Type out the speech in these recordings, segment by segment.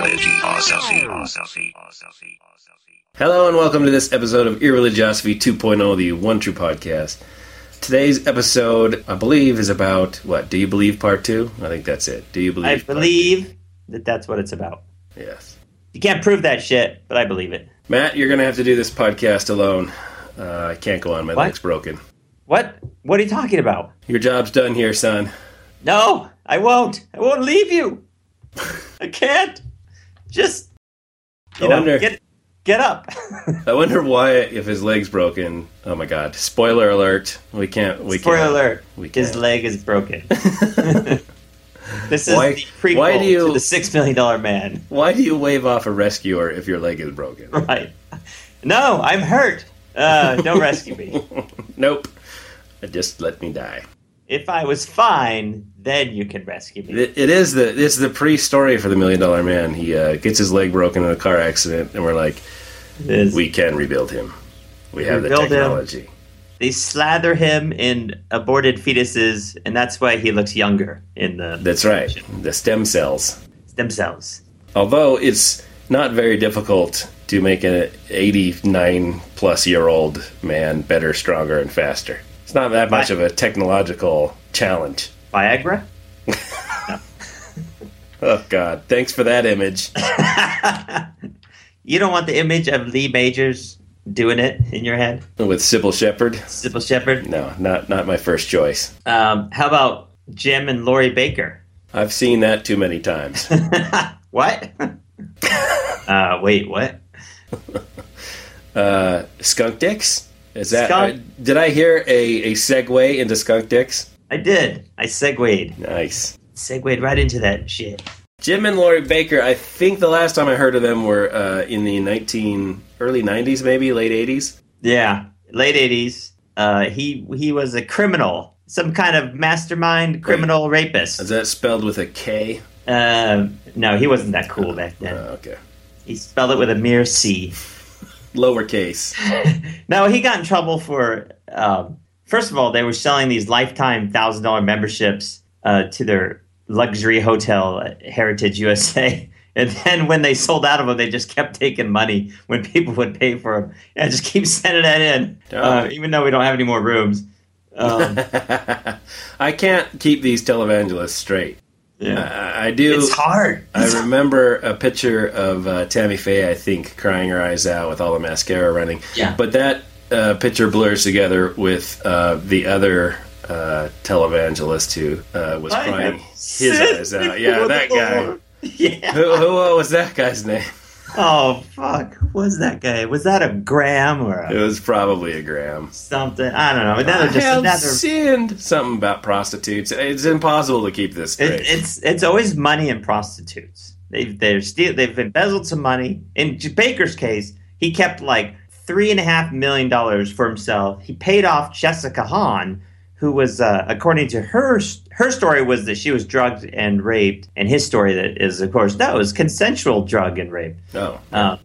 Irreligiosity. Hello and welcome to this episode of Irreligiosity 2.0, the One True Podcast. Today's episode, I believe, is about what? Do you believe part two? I think that's it. Do you believe? I part believe that that's what it's about. Yes. You can't prove that shit, but I believe it. Matt, you're gonna have to do this podcast alone. Uh, I can't go on. My What? leg's broken. What? What are you talking about? Your job's done here, son. No, I won't. I won't leave you. I can't. Just you I know, wonder- get get up. I wonder why, if his leg's broken. Oh my God! Spoiler alert. We can't. We Spoiler can't. alert: We his can't. leg is broken. this is Why- the prequel why do you- to the Six Million Dollar Man. Why do you wave off a rescuer if your leg is broken? Right? No, I'm hurt. Uh, don't rescue me. nope. Just let me die. If I was fine, then you can rescue me. It, it is the it's the pre-story for the Million Dollar Man. He uh, gets his leg broken in a car accident, and we're like, is- we can rebuild him. We have the Rebuild him. technology. they slather him in aborted fetuses, and that's why he looks younger in the That's right. The stem cells. stem cells. Although it's not very difficult to make an 89 plus year old man better, stronger, and faster. It's not that much of a technological challenge. Viagra? Oh God! Thanks for that image. You don't want the image of Lee Majors doing it in your head, With Cybill Shepherd. Cybill Shepherd. No, not not my first choice. Um, how about Jim and Lori Bakker? I've seen that too many times. what? uh, wait, what? Uh, skunk dicks? Is that? Skunk- did I hear a, a segue into skunk dicks? I did. I segued. Nice. Segued right into that shit. Jim and Lori Bakker. I think the last time I heard of them were uh, in the nineteen early nineties, maybe late eighties. Yeah, late eighties. Uh, he he was a criminal, some kind of mastermind criminal rapist. Is that spelled with a K? Um, no, he wasn't that cool back Oh, then. okay. He spelled it with a mere C. Lowercase. No, he got in trouble for. Um, first of all, they were selling these lifetime thousand dollar memberships uh, to their luxury hotel Heritage USA. And then when they sold out of them, they just kept taking money when people would pay for them. Yeah, just keep sending that in, uh, even though we don't have any more rooms. Um, I can't keep these televangelists straight. yeah. I, I do. It's hard. I remember a picture of uh, Tammy Faye, I think, crying her eyes out with all the mascara running. Yeah. But that uh, picture blurs together with uh, the other uh, televangelist who uh, was I crying his eyes out. Yeah, that guy. Yeah. Who, who was that guy's name? Oh fuck! Who was that guy? Was that a Graham or It was probably a Graham. something? I don't know. Another I just have another. sinned. Something about prostitutes. It's impossible to keep this. It, it's it's always money and prostitutes. They've they're steal, they've embezzled some money. In Bakker's case, he kept like three and a half million dollars for himself. He paid off Jessica Hahn, who was, uh, according to her her story, was that she was drugged and raped, and his story that is, of course, no, it was consensual drug and rape, oh, uh,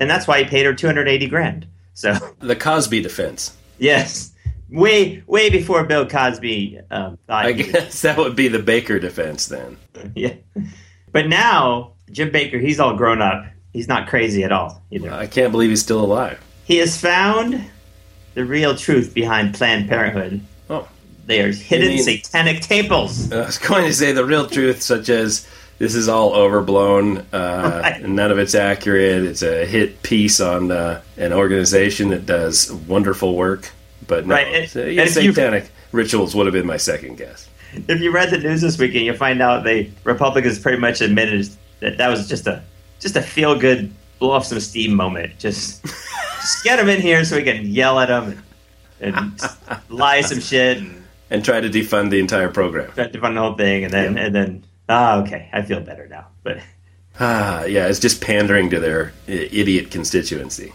and that's why he paid her two hundred eighty grand. So the Cosby defense. yes. Way, way before Bill Cosby um, thought I he was- guess that would be the Bakker defense then. yeah. But now Jim Bakker, he's all grown up. He's not crazy at all either. I can't believe he's still alive. He has found the real truth behind Planned Parenthood. Oh. They are hidden mean- satanic temples. I was going to say the real truth, such as this is all overblown, uh, Right. and none of it's accurate. It's a hit piece on uh, an organization that does wonderful work, but no, Right, and- so, yeah, satanic rituals would have been my second guess. If you read the news this weekend, you'll find out the Republicans pretty much admitted that that was just a just a feel good blow off some steam moment. Just just get him in here so we can yell at him and, and lie some shit and And try to defund the entire program. try to fund the whole thing, and then and then ah okay, I feel better now. But Ah, yeah, it's just pandering to their idiot constituency.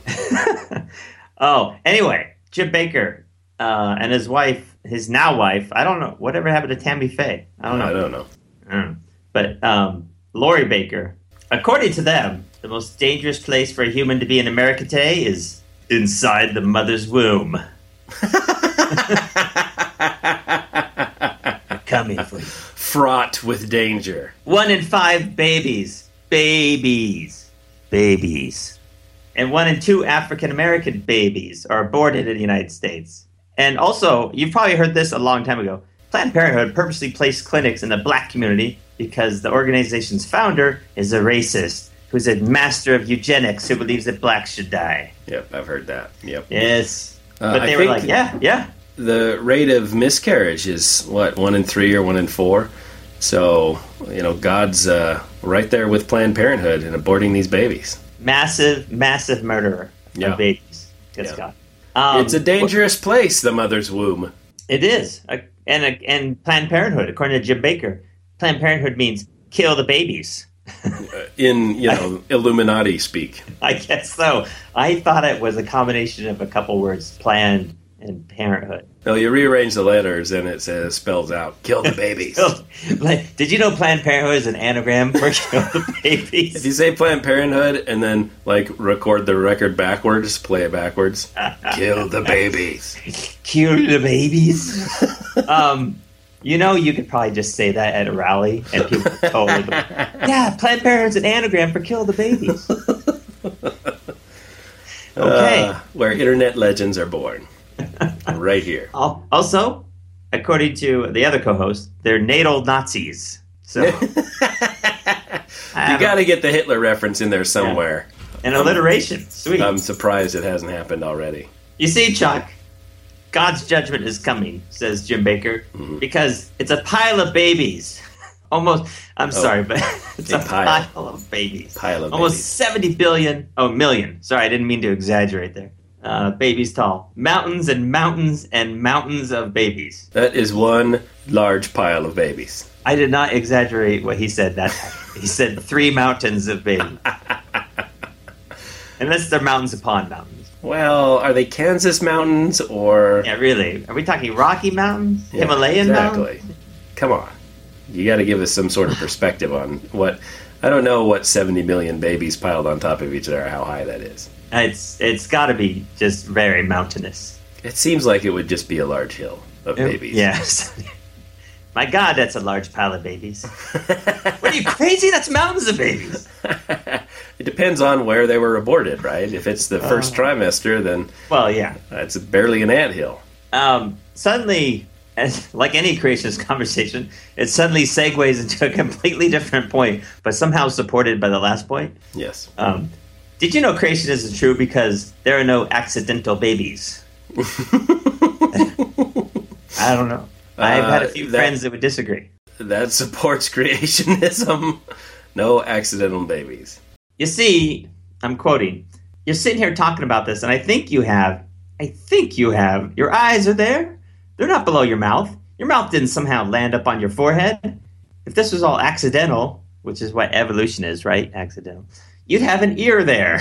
oh, anyway, Jim Bakker uh, and his wife, his now wife. I don't know whatever happened to Tammy Faye. I don't know. I don't know. Mm. But um, Lori Bakker, according to them, the most dangerous place for a human to be in America today is inside the mother's womb. Coming for you. Fraught with danger. One in five babies babies. Babies. And one in two African American babies are aborted in the United States. And also, you've probably heard this a long time ago. Planned Parenthood purposely placed clinics in the black community because the organization's founder is a racist who's a master of eugenics who believes that blacks should die. Yep, I've heard that. Yep. Yes. Uh, but I they were like, yeah, yeah. The rate of miscarriage is what one in three or one in four. So you know, God's uh, right there with Planned Parenthood and aborting these babies. Massive, massive murderer Yeah. of babies. Good Yeah. Scott. Um, it's a dangerous place, the mother's womb. It is, and and Planned Parenthood, according to Jim Bakker, Planned Parenthood means kill the babies. In you know Illuminati speak. I guess so. I thought it was a combination of a couple words, planned and parenthood. No, you rearrange the letters and it says spells out kill the babies. like, did you know Planned Parenthood is an anagram for kill the babies? if you say Planned Parenthood and then like record the record backwards, play it backwards, kill the babies. kill the babies. um, you know, you could probably just say that at a rally, and people would totally. Go, yeah, Planned Parenthood's an anagram for kill the babies. Okay. Uh, where internet legends are born. right here. Also, according to the other co-host, they're natal Nazis. So you got to get the Hitler reference in there somewhere. an alliteration. Sweet. I'm surprised it hasn't happened already. you see, Chuck, God's judgment is coming, says Jim Bakker, Mm-hmm. because it's a pile of babies. Almost. I'm sorry, but it's A a pile. pile. of babies. Pile of Almost babies. 70 billion. Oh, million. Sorry, I didn't mean to exaggerate there. Uh, babies tall. Mountains and mountains and mountains of babies. That is one large pile of babies. I did not exaggerate what he said that time. He said three mountains of babies. Unless they're mountains upon mountains. Well, are they Kansas mountains or Yeah, really. Are we talking Rocky Mountains? Yeah, Himalayan exactly. mountains? Come on. You got to give us some sort of perspective on what. I don't know what 70 million babies piled on top of each other, how high that is. It's it's got to be just very mountainous. It seems like it would just be a large hill of babies. Yes. My God, that's a large pile of babies. what are you crazy? That's mountains of babies. it depends on where they were aborted, right? If it's the first Uh-huh. trimester, then Well, yeah. it's barely an anthill. Um, suddenly, as, like any creationist conversation, it suddenly segues into a completely different point, but somehow supported by the last point. Yes. Um, did you know creation is true because there are no accidental babies? I don't know. I've had a Uh, few that- friends that would disagree. That supports creationism. No accidental babies. You see, I'm quoting. You're sitting here talking about this, and I think you have. I think you have. Your eyes are there. They're not below your mouth. Your mouth didn't somehow land up on your forehead. If this was all accidental, which is what evolution is, right? Accidental. You'd have an ear there.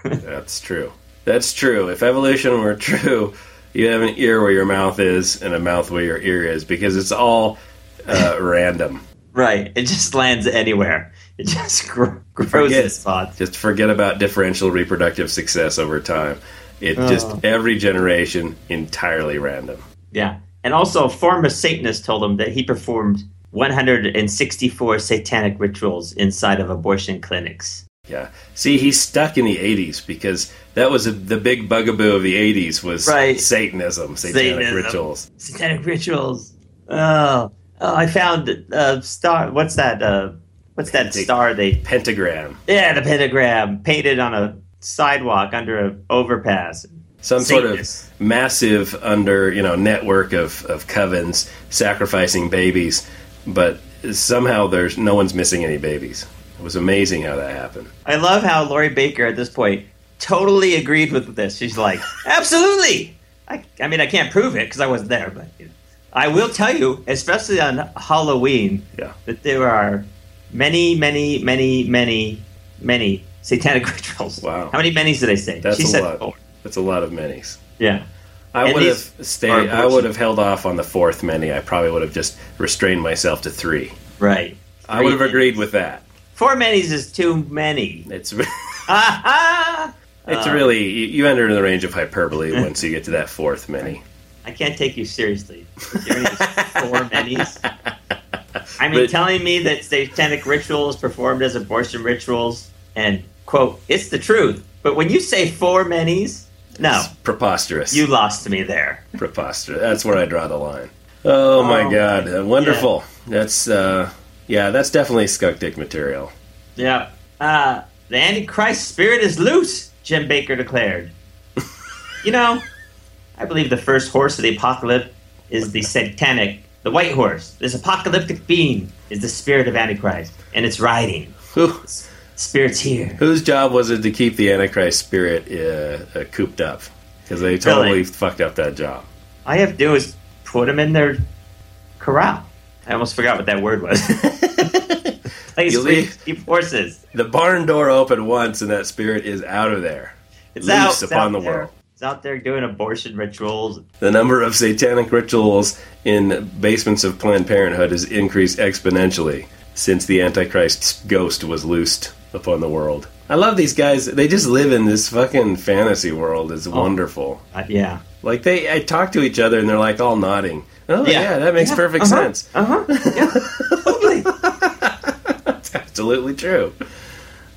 That's true. That's true. If evolution were true, you have an ear where your mouth is and a mouth where your ear is because it's all uh, random. right. It just lands anywhere. It just gr- grows Forget- in spots. Just forget about differential reproductive success over time. It Oh. just every generation entirely random. Yeah. And also, a former Satanist told him that he performed 164 satanic rituals inside of abortion clinics. Yeah. See, he's stuck in the '80s because that was a, the big bugaboo of the '80s was Right. Satanism, satanic Satanism. rituals. Satanic rituals. Oh, oh I found a star. What's that? Uh, what's that star? They Pentagram. yeah, the pentagram painted on a sidewalk under an overpass. some sort of massive under you know network of, of covens sacrificing babies but somehow there's no one's missing any babies it was amazing how that happened I love how Lori Bakker at this point totally agreed with this. She's like, absolutely. I, I mean, I can't prove it because I wasn't there, but you know, I will tell you, especially on Halloween, yeah that there are many, many, many, many, many satanic rituals. Wow. How many many's did I say? that's she a said lot four. that's a lot of minis Yeah. i And would have stayed i would have held off on the fourth many i probably would have just restrained myself to three Right. i would have Three agreed with that Four many's is too many. it's Ha ha! it's Uh, really you, you enter in the range of hyperbole once you get to that fourth many I can't take you seriously. You're gonna use four many's. I mean, But- telling me that satanic rituals performed as abortion rituals and quote, it's the truth. But when you say four many's, no, Preposterous. you lost me there. preposterous. That's where I draw the line. Oh, my Oh, god, Uh, wonderful. That's uh, yeah, that's definitely skunk dick material. Yeah. Uh, the Antichrist spirit is loose, Jim Bakker declared. you know, I believe the first horse of the apocalypse is the satanic, the white horse. This apocalyptic being is the spirit of Antichrist, and it's riding. Spirit's here. whose job was it to keep the Antichrist spirit uh, uh, cooped up? Because they totally Really? fucked up that job. All you have to do is put them in their corral. I almost forgot what that word was. like You leave- horses. The barn door open once, and that spirit is out of there, It's loose out. It's upon out the there. world. It's out there doing abortion rituals. The number of satanic rituals in basements of Planned Parenthood has increased exponentially since the Antichrist's ghost was loosed upon the world. I love these guys. They just live in this fucking fantasy world. It's wonderful. Uh, yeah. Like they, I talk to each other and they're like all nodding. Oh yeah, Yeah. that makes Yeah, perfect uh-huh. sense. Uh huh. Yeah. totally. Absolutely true.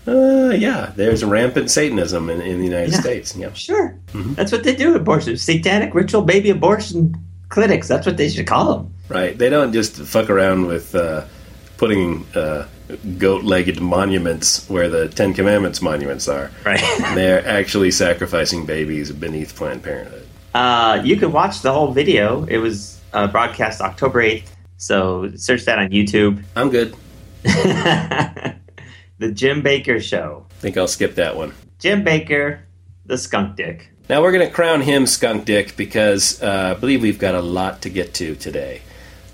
Uh, yeah, there's rampant Satanism in, in the United Yeah. States. Yeah. Sure. Mm-hmm. That's what they do. Abortion, satanic ritual baby abortion clinics. That's what they should call them. Right. They don't just fuck around with uh, putting uh, goat-legged monuments where the Ten Commandments monuments are. Right. They're actually sacrificing babies beneath Planned Parenthood. uh, you can watch the whole video. It was uh, broadcast October eighth. So search that on YouTube. I'm good. the Jim Bakker Show. I think I'll skip that one. Jim Bakker, the skunk dick. Now we're going to crown him Skunk Dick because uh, I believe we've got a lot to get to today.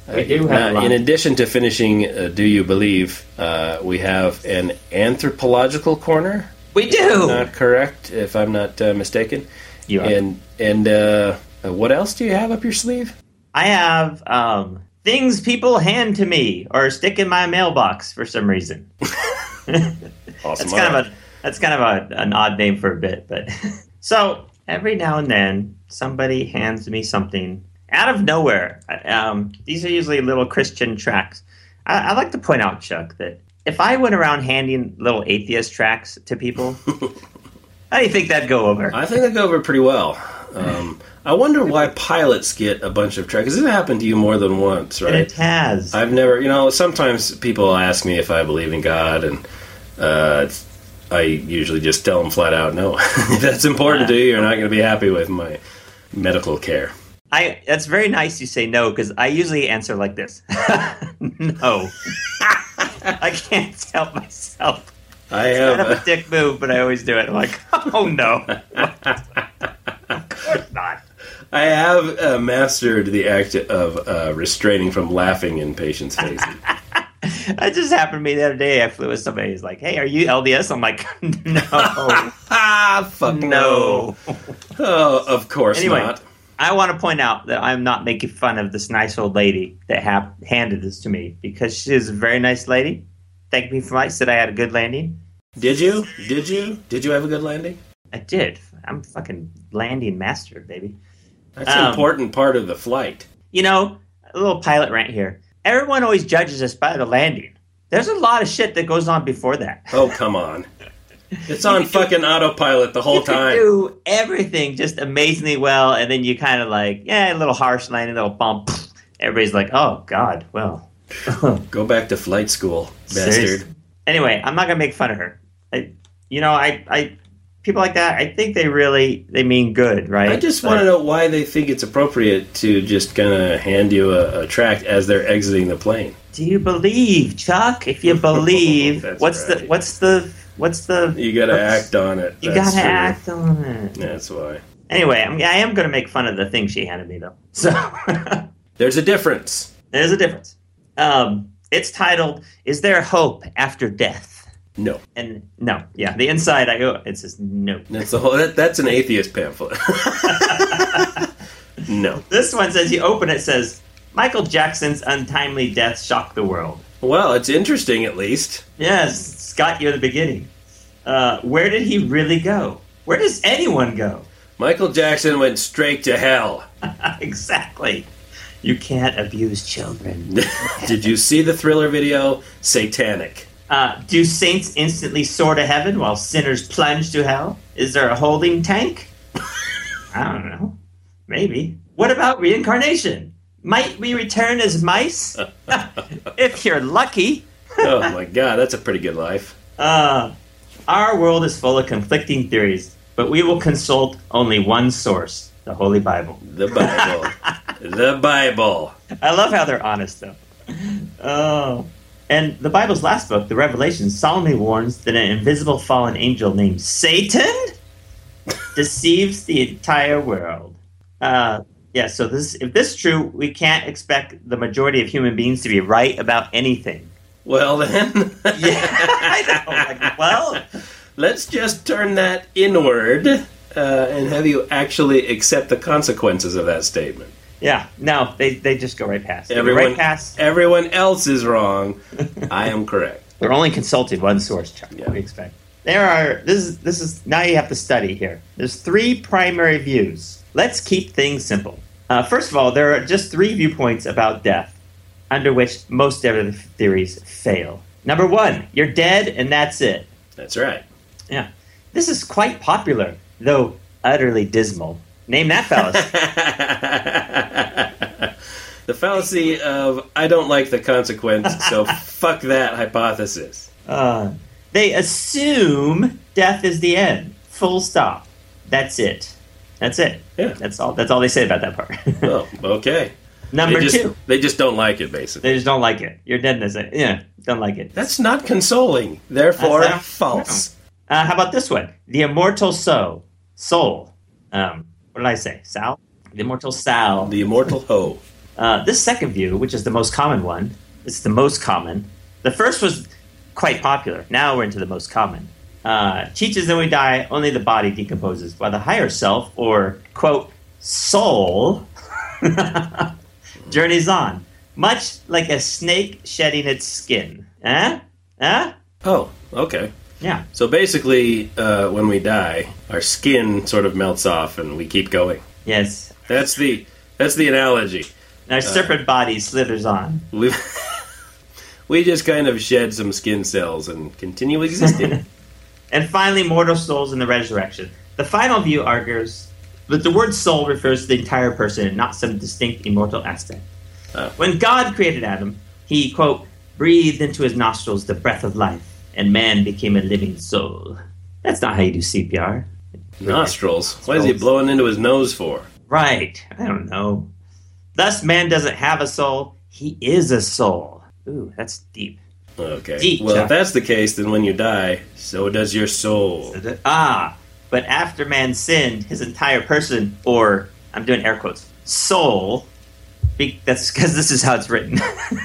We do have a Now, lot. In addition to finishing uh, Do You Believe, uh, we have an anthropological corner. We do. Not correct, if I'm not uh, mistaken. You are. And and uh, uh, what else do you have up your sleeve? I have um, things people hand to me or stick in my mailbox for some reason. Awesome. That's kind of a that's kind of a, an odd name for a bit, but so every now and then somebody hands me something out of nowhere. Um, these are usually little Christian tracks. I, I like to point out, Chuck, that if I went around handing little atheist tracks to people, how do you think that'd go over? I think they go over pretty well. Um, I wonder why pilots get a bunch of tracks. Because it happened to you more than once, right? it has. I've never, you know, sometimes people ask me if I believe in God, and uh, I usually just tell them flat out, no. if that's important to you, you're not going to be happy with my medical care. I that's very nice you say no because I usually answer like this. no. I can't help myself. I Kind have. of a dick move, but I always do it. I'm like, oh no. of course not. I have uh, mastered the act of uh, restraining from laughing in patients' faces. That just happened to me the other day. I flew with somebody who's like, hey, are you LDS? I'm like, no. ah, fuck no. Oh, of course Anyway. not. I want to point out that I'm not making fun of this nice old lady that ha- handed this to me because she is a very nice lady. Thanked me for my said I had a good landing. Did you? Did you? Did you have a good landing? I did. I'm fucking landing master, baby. That's an Um, important part of the flight. You know, a little pilot rant here. Everyone always judges us by the landing. There's a lot of shit that goes on before that. Oh, come on. It's on fucking autopilot the whole time. do everything just amazingly well, and then you kind of like, yeah, a little harsh landing, a little bump. Everybody's like, oh god, well. Go back to flight school, bastard. Seriously. Anyway, I'm not gonna make fun of her. I, you know, I, I, people like that, I think they really they mean good, right? I just want to know why they think it's appropriate to just kind of hand you a, a tract as they're exiting the plane. Do you believe, Chuck? If you believe, what's the what's the what's the You got to act on it. You gotta true. act on it. That's why. Anyway, I'm, I am going to make fun of the thing she handed me, though. So There's a difference. there's a difference. Um, it's titled "Is There Hope After Death?" No, And no, yeah, the inside I go. It says no. that's the whole. That, that's an atheist pamphlet. no. This one says you open it says Michael Jackson's untimely death shocked the world. Well, it's interesting at least. Yes, Scott, you're the beginning. Uh, where did he really go? Where does anyone go? Michael Jackson went straight to hell. exactly. You can't abuse children. Did you see the thriller video? Satanic. Uh, do saints instantly soar to heaven while sinners plunge to hell? Is there a holding tank? I don't know. Maybe. What about reincarnation? Might we return as mice? if you're lucky. Oh my god, that's a pretty good life. Uh, our world is full of conflicting theories, but we will consult only one source the Holy Bible. The Bible. the Bible. I love how they're honest, though. Oh. And the Bible's last book, the Revelation, solemnly warns that an invisible fallen angel named Satan deceives the entire world. Uh, yeah, so this if this is true, we can't expect the majority of human beings to be right about anything. Well then, Yeah, I know. Like, well, let's just turn that inward uh, and have you actually accept the consequences of that statement. Yeah, no, they, they just go right past. They go Everyone, right past. everyone else is wrong. I am correct. They're only consulted one source, Chuck. Yeah. What do you expect? There are this is this is now you have to study here. There's three primary views. Let's keep things simple. Uh, first of all, there are just three viewpoints about death, under which most other theories fail. Number one, you're dead and that's it. That's right. Yeah, this is quite popular, though utterly dismal. Name that fallacy. the fallacy of I don't like the consequence, so fuck that hypothesis. Uh, they assume death is the end. Full stop. That's it. That's it. Yeah. That's all. That's all they say about that part. Oh, okay. Number they just, two, They just don't like it, basically. they just don't like it. You're dead in this. Yeah, don't like it. That's not consoling. Therefore, not- false. Uh, how about this one? The immortal soul. Soul. Um, what did I say? Sal. The immortal Sal. The immortal Ho. Uh, this second view, which is the most common one, it's the most common. The first was quite popular. Now we're into the most common. Uh, teaches that we die, only the body decomposes, while the higher self, or quote, soul, journeys on, much like a snake shedding its skin. Eh? Eh? Oh, okay. Yeah. So basically, uh, when we die, our skin sort of melts off, and we keep going. Yes. That's the that's the analogy. And our serpent body slithers on. We we just kind of shed some skin cells and continue existing. And finally, mortal souls in the resurrection. The final view argues that the word soul refers to the entire person and not some distinct immortal aspect. Oh. When God created Adam, he, quote, breathed into his nostrils the breath of life, and man became a living soul. That's not how you do CPR. Nostrils. What is he blowing into his nose for? Right. I don't know. Thus, man doesn't have a soul, he is a soul. Ooh, that's deep. Okay. Deep, well, Chuck. if that's the case, then when you die, so does your soul. Ah, but after man sinned, his entire person, or I'm doing air quotes, soul, be, that's because this is how it's written,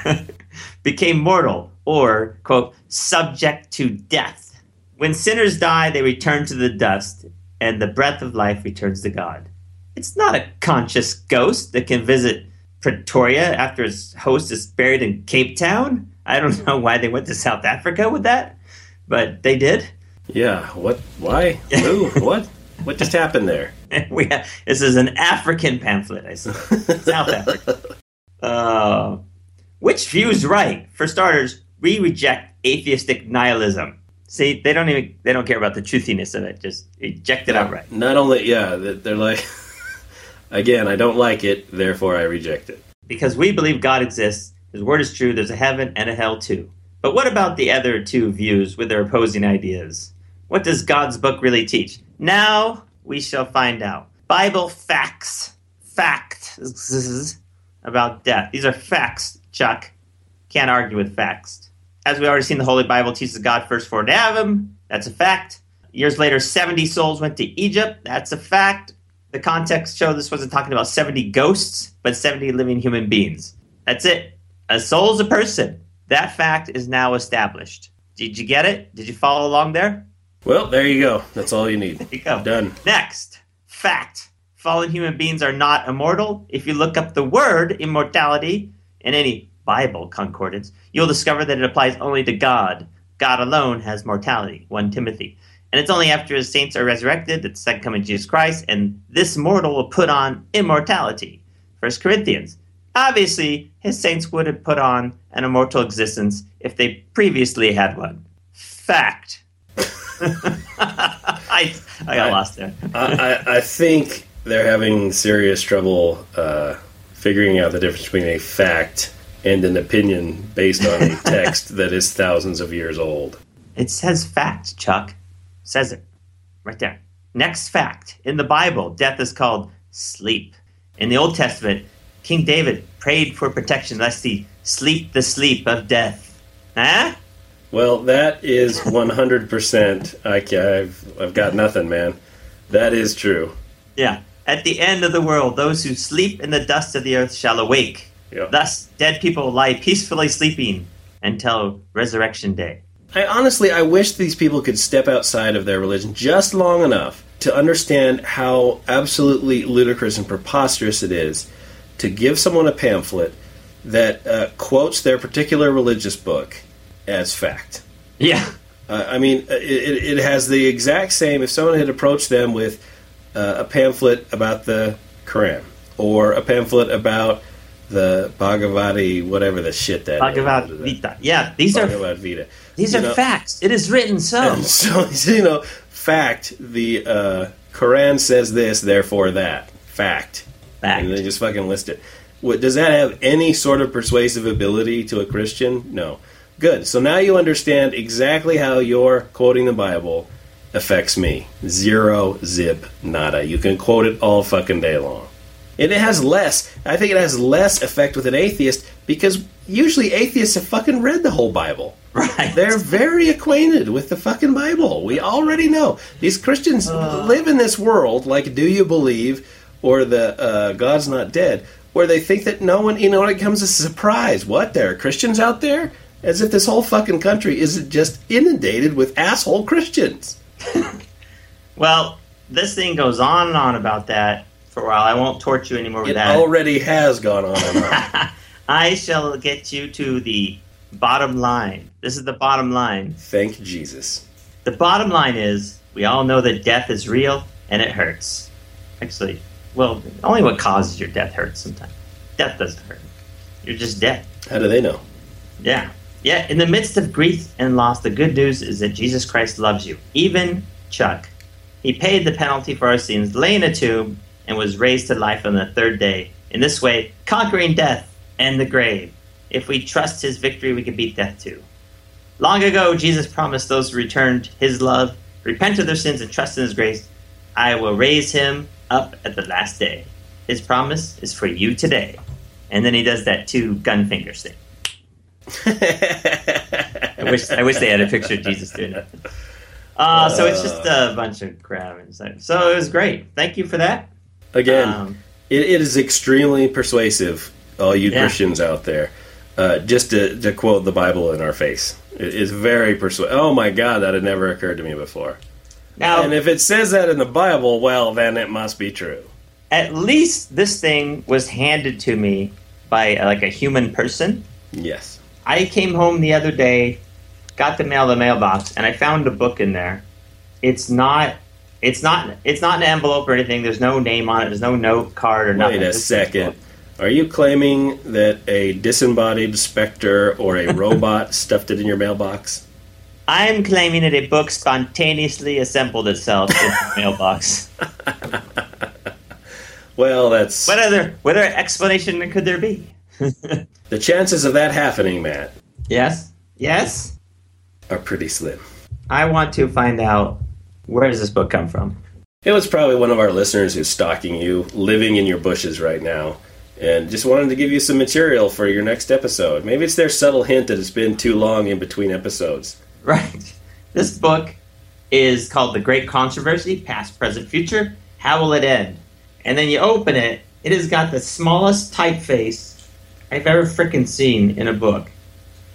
became mortal, or, quote, subject to death. When sinners die, they return to the dust, and the breath of life returns to God. It's not a conscious ghost that can visit Pretoria after its host is buried in Cape Town. I don't know why they went to South Africa with that, but they did. Yeah. What? Why? Who? what? What just happened there? we have, this is an African pamphlet, I see. South Africa. Uh, which view's right? For starters, we reject atheistic nihilism. See, they don't even they don't care about the truthiness of it. Just eject it outright. Not only, yeah, they're like, again, I don't like it, therefore I reject it. Because we believe God exists, His word is true, there's a heaven and a hell too. But what about the other two views with their opposing ideas? What does God's book really teach? Now we shall find out. Bible facts. Facts about death. These are facts, Chuck. Can't argue with facts. As we already seen, the Holy Bible teaches God first formed Adam. That's a fact. Years later, 70 souls went to Egypt. That's a fact. The context show this wasn't talking about 70 ghosts, but 70 living human beings. That's it. A soul's a person. That fact is now established. Did you get it? Did you follow along there? Well, there you go. That's all you need. There you go. Done. Next, fact. Fallen human beings are not immortal. If you look up the word immortality in any Bible concordance, you'll discover that it applies only to God. God alone has mortality. 1 Timothy. And it's only after his saints are resurrected that the second coming of Jesus Christ and this mortal will put on immortality. 1 Corinthians. Obviously, his saints would have put on an immortal existence if they previously had one. Fact. I, I got I- lost there. I, I, think they're having serious trouble uh, figuring out the difference between a fact and an opinion based on a text that is thousands of years old. It says fact, Chuck. Says it. Right there. Next fact. In the Bible, death is called sleep. In the Old Testament, King David prayed for protection lest he sleep the sleep of death. Huh? Well, that is 100%. I, I've, I've got nothing, man. That is true. Yeah. At the end of the world, those who sleep in the dust of the earth shall awake. Yeah. Thus, dead people lie peacefully sleeping until resurrection day. I honestly, I wish these people could step outside of their religion just long enough to understand how absolutely ludicrous and preposterous it is to give someone a pamphlet that uh, quotes their particular religious book as fact. Yeah. Uh, I mean, it, it it has the exact same. If someone had approached them with uh, a pamphlet about the Quran or a pamphlet about the Bhagavati, whatever the shit that Bhagavad is, Gita. Yeah, these are Bhagavad Gita. these You are know- facts. It is written so. so, you know, fact, the uh, Quran says this, therefore that. Fact. Fact. And they just fucking list it. What, does that have any sort of persuasive ability to a Christian? No. Good. So now you understand exactly how your quoting the Bible affects me. Zero, zip, nada. You can quote it all fucking day long. And it has less, I think it has less effect with an atheist because usually atheists have fucking read the whole Bible. Right. They're very acquainted with the fucking Bible. We already know. These Christians live in this world like Do You Believe or the uh, God's Not Dead, where they think that no one, you know, it comes as a surprise. What? There are Christians out there? As if this whole fucking country isn't just inundated with asshole Christians. Well, this thing goes on and on about that for a while. I won't torture you anymore with It that. It already has gone on and on. I shall get you to the bottom line. This is the bottom line. Thank Jesus. The bottom line is we all know that death is real and it hurts. Actually, well, only what causes your death hurts sometimes. Death doesn't hurt. You're just dead. How do they know? Yeah. Yeah, in the midst of grief and loss, the good news is that Jesus Christ loves you. Even Chuck. He paid the penalty for our sins, lay in a tomb, and was raised to life on the third day. In this way, conquering death and the grave. If we trust his victory, we can beat death too. Long ago, Jesus promised those who returned his love, repent of their sins, and trust in his grace, I will raise him up at the last day. His promise is for you today. And then he does that two gun fingers thing. I wish I wish they had a picture of Jesus doing it. Uh, so it's just a bunch of crap. so it was great. Thank you for that. Again, Um, It, it is extremely persuasive, all you Yeah. Christians out there. Uh, just to, to quote the Bible in our face, it is very persuasive. Oh my God, that had never occurred to me before. now, And if it says that in the Bible, well, then it must be true. at least this thing was handed to me by uh, like a human person. Yes. I came home the other day, got the mail, the mailbox, and I found a book in there. It's not. It's not. It's not an envelope or anything. There's no name on it. There's no note card or nothing. Wait a second. Are you claiming that a disembodied specter or a robot stuffed it in your mailbox? I'm claiming that a book spontaneously assembled itself in the mailbox. Well, that's What other what other explanation could there be? the chances of that happening, Matt, yes. Yes. are pretty slim. I want to find out where does this book come from? It was probably one of our listeners who's stalking you, living in your bushes right now, and just wanted to give you some material for your next episode. Maybe it's their subtle hint that it's been too long in between episodes. Right. This book is called The Great Controversy Past, Present, Future. How will it end? And then you open it, it has got the smallest typeface I've ever frickin' seen in a book.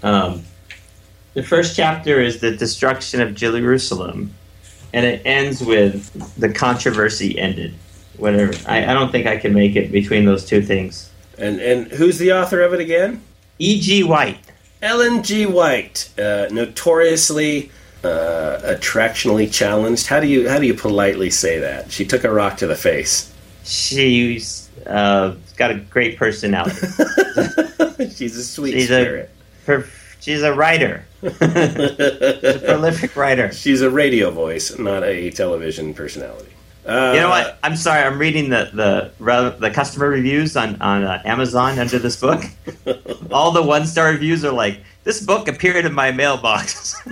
Um, the first chapter is the destruction of Jerusalem, and it ends with the controversy ended. Whatever. I, I don't think I can make it between those two things. And and who's the author of it again? E.G. White. Ellen G. White, uh, notoriously uh, attractionally challenged. How do you how do you politely say that? She took a rock to the face. She's Uh, got a great personality. She's a sweet She's a- spirit. She's a writer. she's a prolific writer. She's a radio voice, not a television personality. Uh, You know what? I'm sorry. I'm reading the the the customer reviews on on uh, Amazon under this book. All the one star reviews are like, "This book appeared in my mailbox."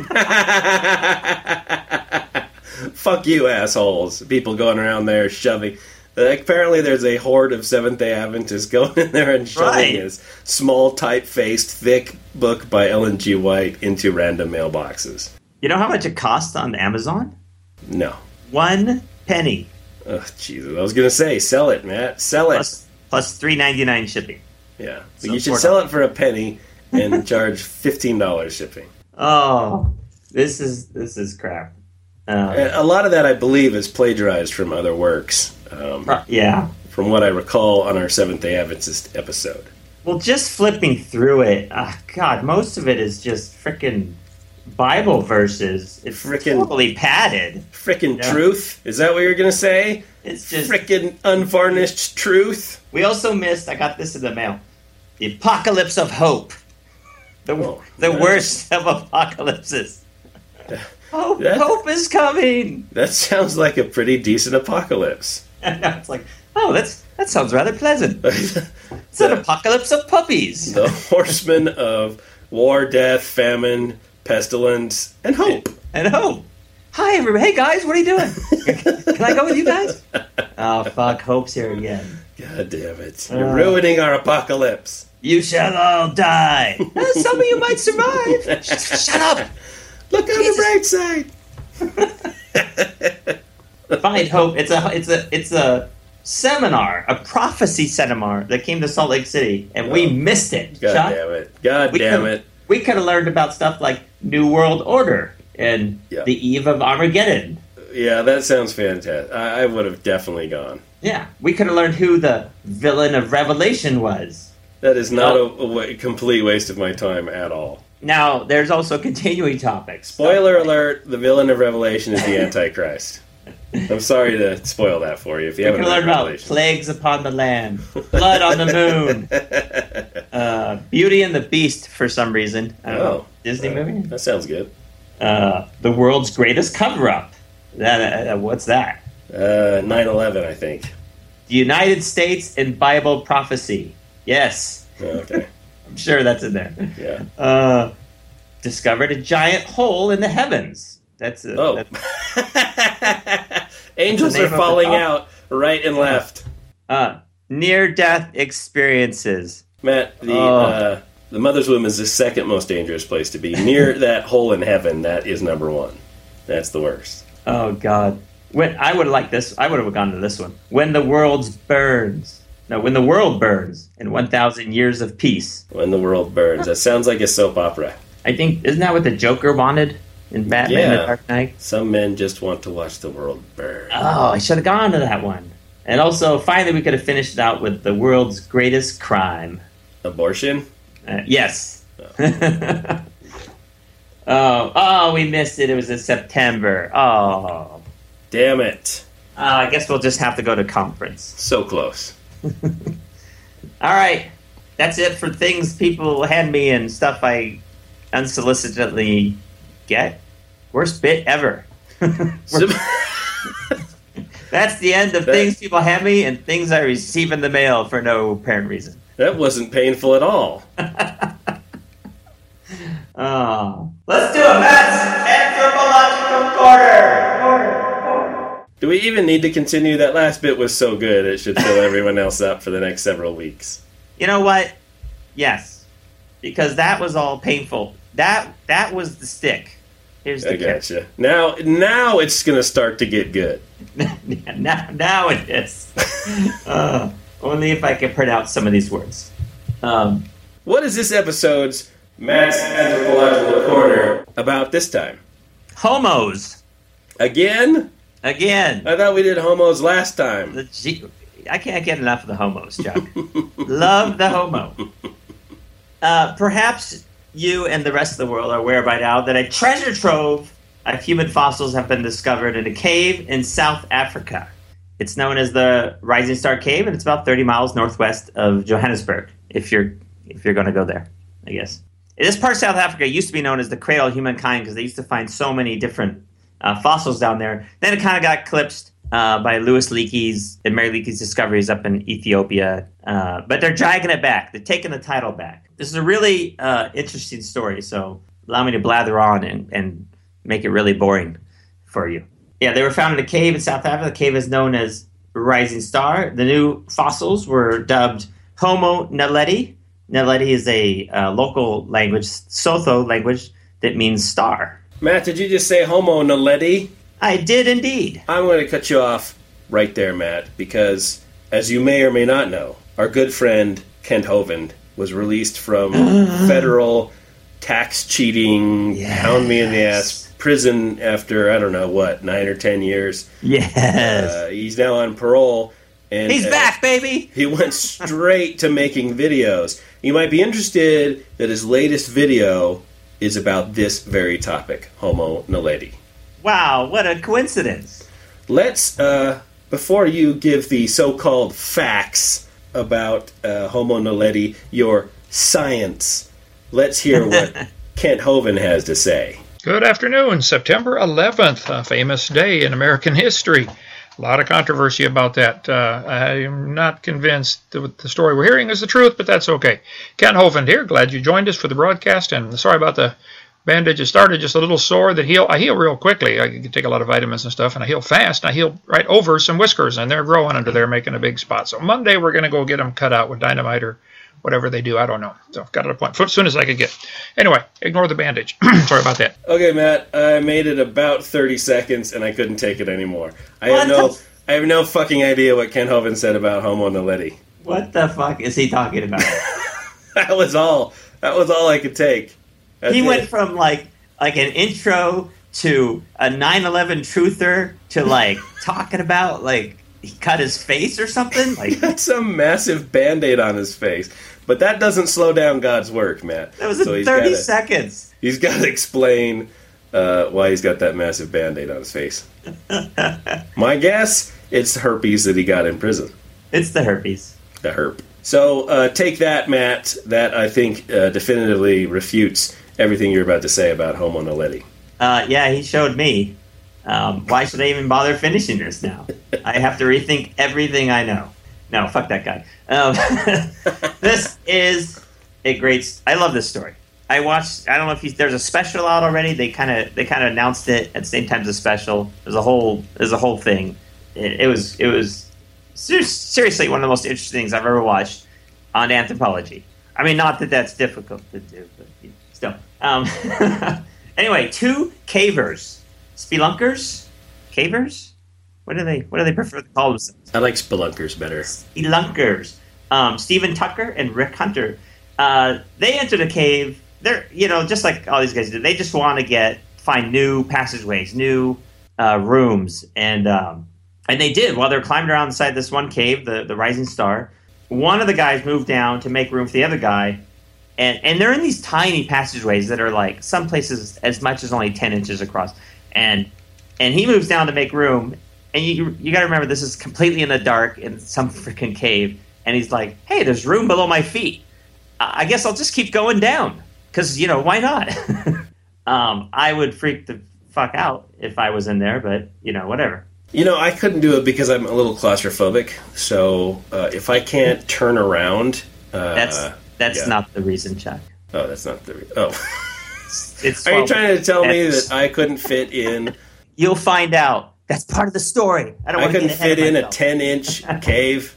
Fuck you, assholes! People going around there shoving. Like, apparently, there's a horde of Seventh Day Adventists going in there and shoving Right. this small, type-faced, thick book by Ellen G. White into random mailboxes. you know how much it costs on Amazon? No, One penny oh Jesus! I was gonna say, sell it, Matt. Sell it. plus plus three ninety nine shipping. yeah, So you should sell it for a penny and charge fifteen dollars shipping. Oh, this is this is crap. And a lot of that, I believe, is plagiarized from other works. Um, yeah. from what I recall on our Seventh Day Adventist episode. Well, just flipping through it, ah, God, most of it is just freaking Bible verses. It's Frickin- totally padded. Frickin' truth? Is that what you're gonna say? It's just. Frickin' unvarnished truth? We also missed. I got this in the mail. The apocalypse of hope. The Oh, the nice. worst of apocalypses. Hope, That- hope is coming. That sounds like a pretty decent apocalypse. And it's like, oh, that's that sounds rather pleasant. It's an apocalypse of puppies. The horsemen of war, death, famine, pestilence, and hope. and hope. Hi, everybody. Hey, guys, what are you doing? Can I go with you guys? Oh, fuck. Hope's here again. God damn it. You're Uh. ruining our apocalypse. You shall all die. Uh, Some of you might survive. Shut, shut up. Look on the bright side. Find hope. It's a it's a it's a seminar, a prophecy seminar that came to Salt Lake City, and we Oh. missed it. God Chuck. damn it. God We damn it. We could have learned about stuff like New World Order and Yeah. the eve of Armageddon. Yeah, that sounds fantastic. I, I would have definitely gone. Yeah, we could have learned who the villain of Revelation was. That is not a, a complete waste of my time at all. Now, there's also continuing topics. Spoiler alert: the villain of Revelation is the Antichrist. I'm sorry to spoil that for you if you We haven't can learn about plagues upon the land, blood on the moon, uh, Beauty and the Beast for some reason. Don't know. Oh, Disney uh, movie. That sounds good. Uh, the world's greatest cover-up. That, uh, what's that? Uh, 9/11, I think. The United States in Bible prophecy. Yes, Oh, Okay. I'm sure that's in there. Yeah. Uh, discovered a giant hole in the heavens. That's a, Oh. that's- Angels are name of the falling out right and left. uh, near-death experiences. Matt, the Oh. uh, the mother's womb is the second most dangerous place to be. Near that hole in heaven, that is number one. That's the worst. Oh God! When I would like this, I would have gone to this one. When the world burns. No, when the world burns in one thousand years of peace. When the world burns. That sounds like a soap opera. I think isn't that what the Joker wanted in Batman: The Yeah. Dark Knight? Some men just want to watch the world burn. Oh, I should have gone to that one. And also, finally, we could have finished it out with the world's greatest crime. Abortion? Uh, yes. oh, oh, we missed it. It was in September. Oh, Damn it. uh, I guess we'll just have to go to conference. So close. All right, that's it for things people hand me and stuff I unsolicitedly get. Worst bit ever. That's the end of That- things people hand me and things I receive in the mail for no apparent reason. that wasn't painful at all. Oh. Let's do a Matt's anthropological quarter. Do we even need to continue? That last bit was so good, it should fill everyone else up for the next several weeks. You know what? Yes, because that was all painful. That that was the stick. Here's the I catch. gotcha. Now, now it's going to start to get good. now, now it is. uh, only if I can pronounce some of these words. Um, What is this episode's Matt's Anthropological Corner about this time? homos Again? again. I thought we did homos last time. G- I can't get enough of the homos, Chuck. Love the homo. Uh, perhaps you and the rest of the world are aware by now that a treasure trove of human fossils have been discovered in a cave in South Africa. It's known as the Rising Star Cave, and it's about 30 miles northwest of Johannesburg. If you're if you're going to go there, I guess. This part of South Africa used to be known as the cradle of humankind because they used to find so many different uh, fossils down there. Then it kind of got eclipsed uh, by Louis Leakey's and Mary Leakey's discoveries up in Ethiopia. Uh, but they're dragging it back. They're taking the title back. This is a really uh, interesting story. So allow me to blather on and, and make it really boring for you. Yeah, they were found in a cave in South Africa. The cave is known as Rising Star. The new fossils were dubbed Homo naledi. Naledi is a uh, local language, Sotho language, that means star. Matt, did you just say Homo naledi? I did indeed. I'm going to cut you off right there, Matt, because as you may or may not know, our good friend Kent Hovind was released from federal tax cheating, Yes. pound me in the ass prison after I don't know what nine or ten years. Yes. Uh, he's now on parole, and He's uh, back, baby. He went straight to making videos. You might be interested that his latest video is about this very topic, Homo naledi. Wow, what a coincidence. Let's, uh, before you give the so-called facts about uh, Homo naledi, your science, let's hear what Kent Hovind has to say. Good afternoon, September 11th, a famous day in American history. A lot of controversy about that. Uh, I'm not convinced that the story we're hearing is the truth, but that's okay. Kent Hovind here. Glad you joined us for the broadcast, and sorry about the bandage. It started just a little sore that heal. I heal real quickly. I can take a lot of vitamins and stuff, and I heal fast. I heal right over some whiskers, and they're growing under there, making a big spot. So Monday we're going to go get them cut out with dynamite or whatever they do. I don't know. So I've got it a point as soon as I could get. Anyway, ignore the bandage. sorry about that. Okay, Matt, I made it about 30 seconds and I couldn't take it anymore. I What have no the- I have no fucking idea what Kent Hovind said about Homo naledi. What the fuck is he talking about? That was all. That was all I could take. That's he it. went from like like an intro to a 9/11 truther to like talking about like he cut his face or something. Like got some massive band-aid on his face. But that doesn't slow down God's work, Matt. that was in So he's 30 gotta- seconds. He's got to explain uh, why he's got that massive band-aid on his face. My guess, it's herpes that he got in prison. It's the herpes. The herp. So uh, take that, Matt. That I think uh, definitively refutes everything you're about to say about Homo naledi. Uh, yeah, he showed me. Um, why should I even bother finishing this now? I have to rethink everything I know. No, fuck that guy. Um, this is a great. I love this story. I watched. I don't know if he's, there's a special out already. They kind of they kind of announced it at the same time as a special. There's a whole there's a whole thing. It, it was it was ser- seriously one of the most interesting things I've ever watched on anthropology. I mean, not that that's difficult to do, but you know. Um, anyway, two cavers, spelunkers, cavers. What do they? What do they prefer to call themselves? I like spelunkers better. Spelunkers. Um, Stephen Tucker and Rick Hunter. Uh, they entered a cave. They're you know just like all these guys do. They just want to get find new passageways, new uh, rooms, and um, and they did while they're climbing around inside this one cave, the the Rising Star. One of the guys moved down to make room for the other guy, and and they're in these tiny passageways that are like some places as much as only ten inches across, and and he moves down to make room, and you you got to remember this is completely in the dark in some freaking cave, and he's like, hey, there's room below my feet. I guess I'll just keep going down because you know why not? um, I would freak the fuck out if I was in there, but you know whatever. You know, I couldn't do it because I'm a little claustrophobic. So uh, if I can't turn around, uh, That's that's yeah. not the reason, Chuck. Oh, that's not the. Re- oh, It's are you trying to tell me that I couldn't fit in? You'll find out. That's part of the story. I don't I couldn't get fit in a ten inch cave.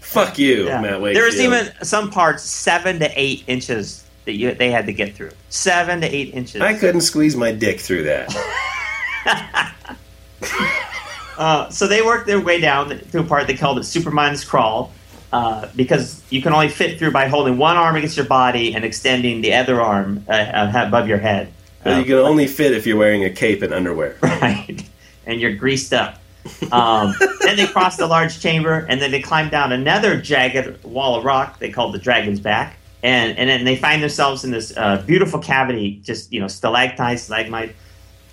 Fuck you, Yeah. Matt Wakefield. There was even some parts seven to eight inches that you they had to get through. Seven to eight inches. I couldn't squeeze my dick through that. Uh, so they worked their way down to a part they called it Superman's Crawl, uh, because you can only fit through by holding one arm against your body and extending the other arm uh, uh, above your head. You can only fit if you're wearing a cape and underwear. right? And you're greased up. Um, then they crossed a large chamber, and then they climbed down another jagged wall of rock they called the Dragon's Back, and and then they find themselves in this uh, beautiful cavity, just you know stalactite, stalagmite.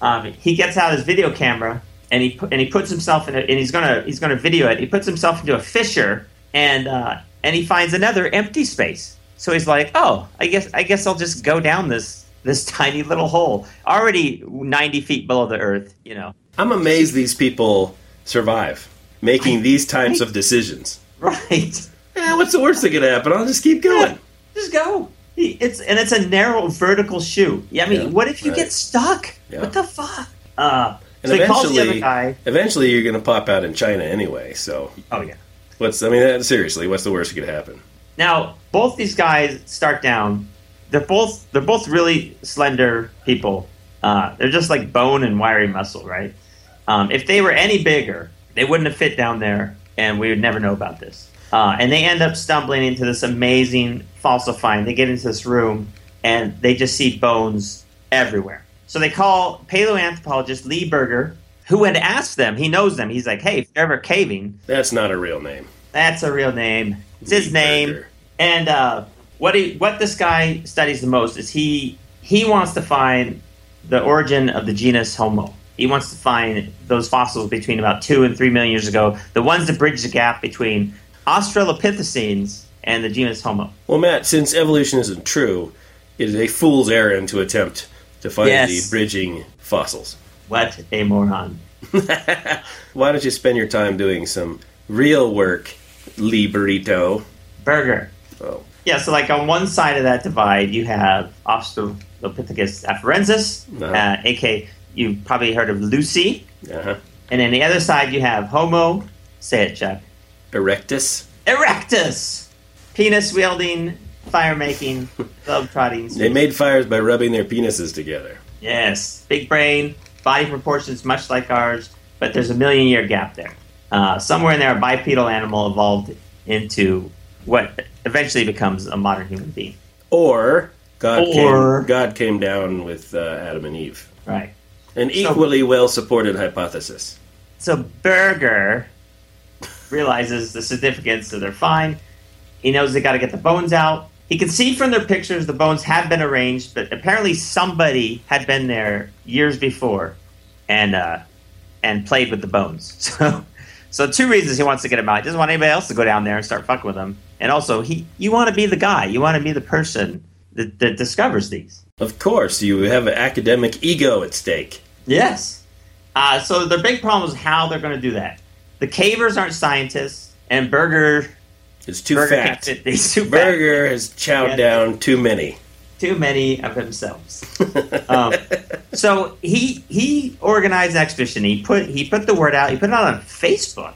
Um, he gets out his video camera and he and he puts himself in, a, and he's gonna he's gonna video it. He puts himself into a fissure, and uh, and he finds another empty space. So he's like, oh, I guess I guess I'll just go down this this tiny little hole, already ninety feet below the earth. You know, I'm amazed these people survive making these types of decisions. right? Yeah, what's the worst that could happen? I'll just keep going. Just go. It's and it's a narrow vertical chute. Yeah, I mean, Yeah, what if you right. get stuck? Yeah. What the fuck? Uh, And so he calls the other eventually, eventually, you're going to pop out in China anyway. So, Oh yeah. What's? I mean, uh, seriously, what's the worst that could happen? Now, both these guys start down. They're both they're both really slender people. Uh, they're just like bone and wiry muscle, right? Um, if they were any bigger, they wouldn't have fit down there, and we would never know about this. Uh, and they end up stumbling into this amazing fossil find. They get into this room, and they just see bones everywhere. So they call paleoanthropologist Lee Berger, who had asked them. He knows them. He's like, "Hey, if you're ever caving, That's not a real name. that's a real name. It's his name." And uh, what he what this guy studies the most is he he wants to find the origin of the genus Homo. He wants to find those fossils between about two and three million years ago, the ones that bridge the gap between Australopithecines and the genus Homo. Well, Matt, since evolution isn't true, it is a fool's errand to attempt to find Yes. the bridging fossils. What a moron! Why don't you spend your time doing some real work, Lee Burrito? Burger. Oh, Yeah, so like on one side of that divide, you have Australopithecus afarensis, Uh-huh. uh, aka you've probably heard of Lucy, uh-huh. and then the other side you have Homo. Say it, Chuck. Erectus. Erectus, penis wielding, fire making, globe trotting. They made fires by rubbing their penises together. yes, big brain, body proportions much like ours, but there's a million year gap there. Uh, somewhere in there, a bipedal animal evolved into what eventually becomes a modern human being. Or God Or- came God came down with uh, Adam and Eve. Right. An So- equally well supported hypothesis. So Berger realizes the significance of their find. He knows they got to get the bones out. He can see from their pictures the bones have been arranged, but apparently somebody had been there years before and uh, and played with the bones. So, so two reasons he wants to get them out. He doesn't want anybody else to go down there and start fucking with them. And also, he you want to be the guy. You want to be the person that, that discovers these. Of course, you have an academic ego at stake. Yes. Uh, so the big problem is how they're going to do that. The cavers aren't scientists, and Berger It's too Berger fat. can't fit these fat. Burger has chowed Yeah. down too many. Too many of themselves. um, so he he organized an expedition. He put he put the word out. He put it out on Facebook.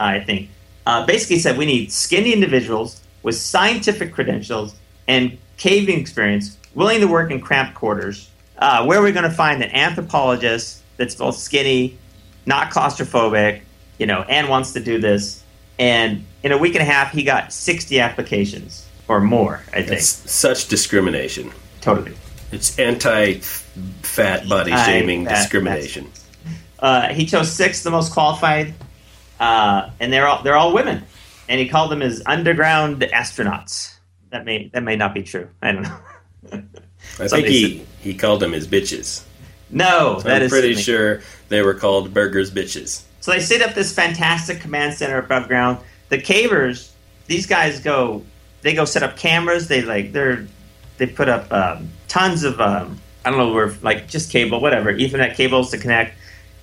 I think uh, basically said we need skinny individuals with scientific credentials and caving experience, willing to work in cramped quarters. Uh, where are we going to find an anthropologist that's both skinny, not claustrophobic, you know, and wants to do this? And in a week and a half, he got sixty applications or more. I think It's such discrimination. totally. It's anti-fat body shaming discrimination. Uh, he chose six, the most qualified, uh, and they're all they're all women. And he called them his underground astronauts. That may that may not be true. I don't know. I think he, he called them his bitches. no, I'm pretty sure they were called Burger's bitches. So they set up this fantastic command center above ground. The cavers, these guys go, they go set up cameras. They like they're they put up um, tons of um, I don't know where like just cable, whatever, Ethernet cables to connect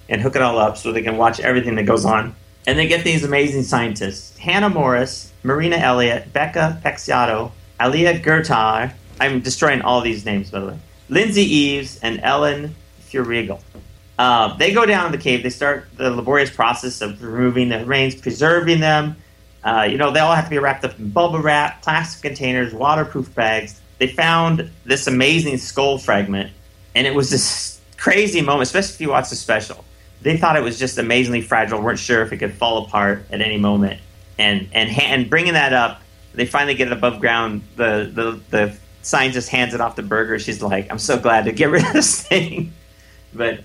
and hook it all up so they can watch everything that goes on. And they get these amazing scientists: Hannah Morris, Marina Elliott, Becca Peixotto, Alia Gertar. I'm destroying all these names by the way. Lindsay Eaves and Elen Feuerriegel. Uh, they go down in the cave. They start the laborious process of removing the remains, preserving them. Uh, you know, they all have to be wrapped up in bubble wrap, plastic containers, waterproof bags. They found this amazing skull fragment, and it was this crazy moment, especially if you watch the special. They thought it was just amazingly fragile, weren't sure if it could fall apart at any moment. And and ha- and bringing that up, they finally get it above ground. The the the scientist hands it off to Berger. She's like, "I'm so glad to get rid of this thing," but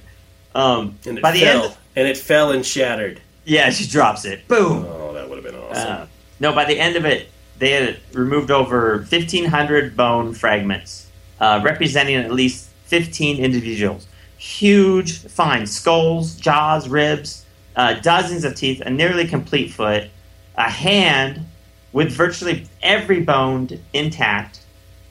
um, And it by the fell. end, and it fell and shattered. yeah, she drops it. Boom. Oh, that would have been awesome. Uh, no, by the end of it, they had removed over 1,500 bone fragments, uh, representing at least 15 individuals. huge finds skulls, jaws, ribs, uh, dozens of teeth, a nearly complete foot, a hand with virtually every bone intact,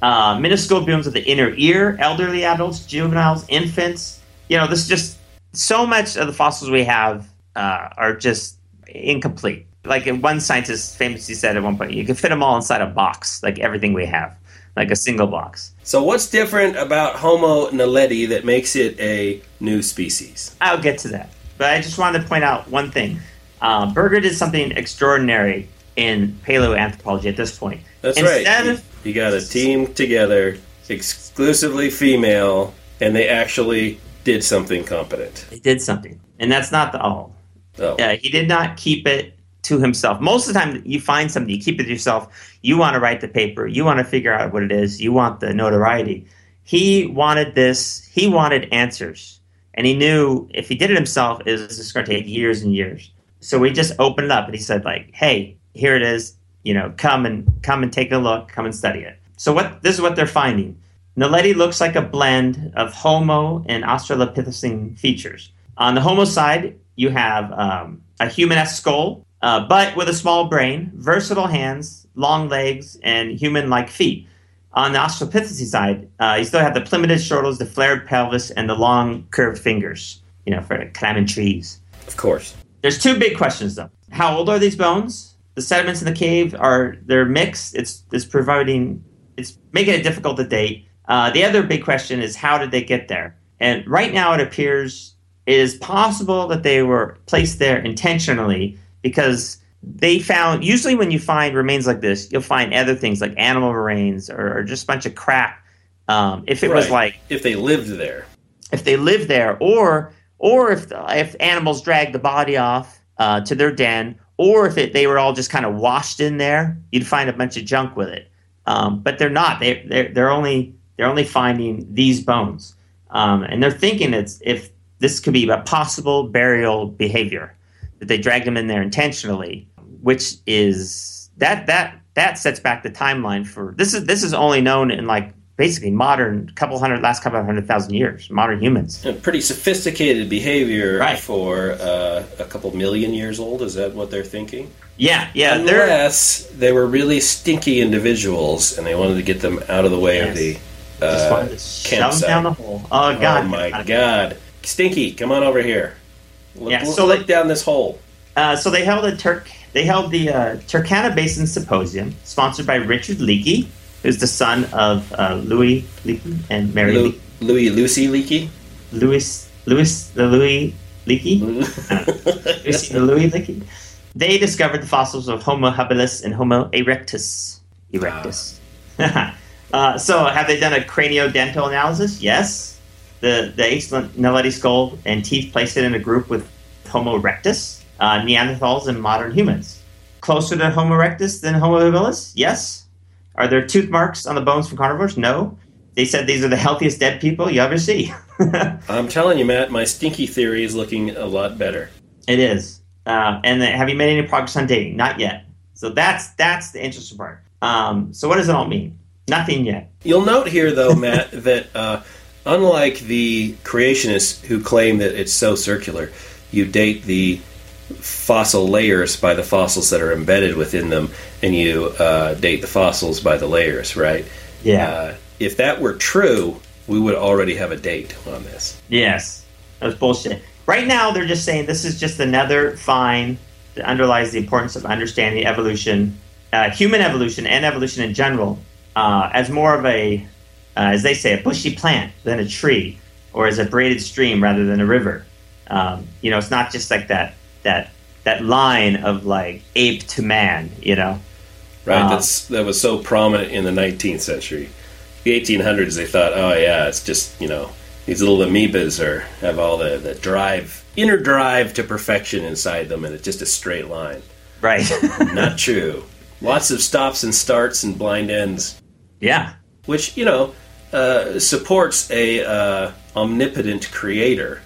uh, minuscule bones of the inner ear, elderly adults, juveniles, infants. You know, this is just so much of the fossils we have uh, are just incomplete. Like one scientist famously said at one point, you can fit them all inside a box, like everything we have, like a single box. So, what's different about Homo naledi that makes it a new species? I'll get to that. But I just wanted to point out one thing. Uh, Berger did something extraordinary in paleoanthropology at this point. That's Instead right. of- You, got a team together, exclusively female, and they actually did something competent. They did something. And that's not the all. Oh, Uh, he did not keep it to himself. Most of the time, you find something, you keep it to yourself. You want to write the paper. You want to figure out what it is. You want the notoriety. He wanted this. He wanted answers, and he knew if he did it himself, it was just going to take years and years. So we just opened it up, and he said, like, "Hey, here it is. You know, come and come and take a look. Come and study it." So what? This is what they're finding. Naledi looks like a blend of Homo and Australopithecine features. On the Homo side, you have um, a human-esque skull, uh, but with a small brain, versatile hands, long legs, and human-like feet. On the Australopithecine side, uh, you still have the plummeted shoulders, the flared pelvis, and the long curved fingers. You know, for climbing trees. of course. There's two big questions though. How old are these bones? The sediments in the cave are they're mixed. It's it's providing it's making it difficult to date. Uh, the other big question is how did they get there? And right now it appears it is possible that they were placed there intentionally because they found usually when you find remains like this, you'll find other things like animal remains or, or just a bunch of crap. Um, if it was like If they lived there. if they lived there, or or if if animals drag the body off uh, to their den, or if it, they were all just kind of washed in there, you'd find a bunch of junk with it. Um, but they're not. They they're, they're only they're only finding these bones, um, and they're thinking it's if this could be a possible burial behavior that they dragged them in there intentionally, which is that that that sets back the timeline for this is this is only known in like basically modern couple hundred last couple hundred thousand years modern humans A pretty sophisticated behavior Right. for uh, a couple million years old. Is that what they're thinking? yeah yeah they're Unless they were really stinky individuals and they wanted to get them out of the way of the just uh, wanted to shove them down the hole oh god Oh my god. Stinky, come on over here. Yeah, so look like- down this hole. Uh, so they held a Turk. They held the uh, Turkana Basin Symposium, sponsored by Richard Leakey, who's the son of uh, Louis Leakey and Mary Lu- Leakey. Louis Lucy Leakey. Louis, Louis, the Louis Leakey, Louis, the Louis Leakey. They discovered the fossils of Homo habilis and Homo erectus. Erectus. uh, so, have they done a craniodental analysis? Yes. The the Naledi skull and teeth place it in a group with Homo erectus, uh, Neanderthals, and modern humans. Closer to Homo erectus than Homo habilis? Yes. Are there tooth marks on the bones from carnivores? No. They said these are the healthiest dead people you ever see. I'm telling you, Matt, my stinky theory is looking a lot better. It is. Uh, and then, have you made any progress on dating? Not yet. So that's that's the interesting part. Um, so what does it all mean? Nothing yet. You'll note here, though, Matt, that uh, unlike the creationists who claim that it's so circular, you date the fossil layers by the fossils that are embedded within them, and you uh, date the fossils by the layers, right? Uh, if that were true, we would already have a date on this. yes. That was bullshit. Right now, they're just saying this is just another fine that underlies the importance of understanding evolution, uh, human evolution, and evolution in general, uh, as more of a, uh, as they say, a bushy plant than a tree, or as a braided stream rather than a river. Um, you know, it's not just like that that that line of like ape to man. You know. Right? Uh, That's that was so prominent in the 19th century. The 1800s, they thought, oh yeah, it's just you know these little amoebas are have all the the drive, inner drive to perfection inside them, and it's just a straight line. Right. Not true. Lots of stops and starts and blind ends, yeah. which you know uh, supports a uh, omnipotent creator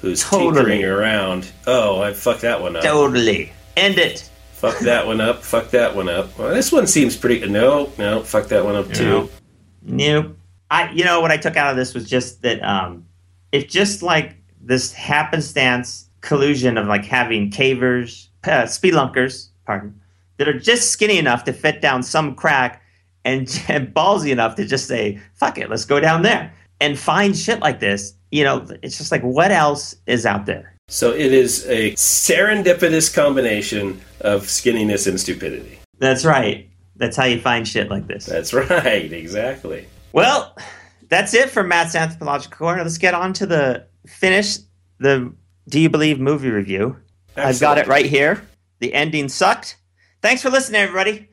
who's Totally. tinkering around. Oh, I fucked that one up. Totally. End it. Fuck that one up. Fuck that one up. Well, this one seems pretty. No, no. Fuck that one up too. Nope. I you know what I took out of this was just that um if just like this happenstance collusion of like having cavers, uh, speedlunkers, pardon, that are just skinny enough to fit down some crack and, and ballsy enough to just say, fuck it, let's go down there and find shit like this. You know, it's just like, what else is out there? So it is a serendipitous combination of skinniness and stupidity. That's right. That's how you find shit like this. That's right, exactly. Well, that's it for Matt's Anthropological Corner. Let's get on to the finish the Do You Believe movie review. Excellent. I've got it right here. The ending sucked. Thanks for listening, everybody.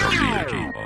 Religiosophy.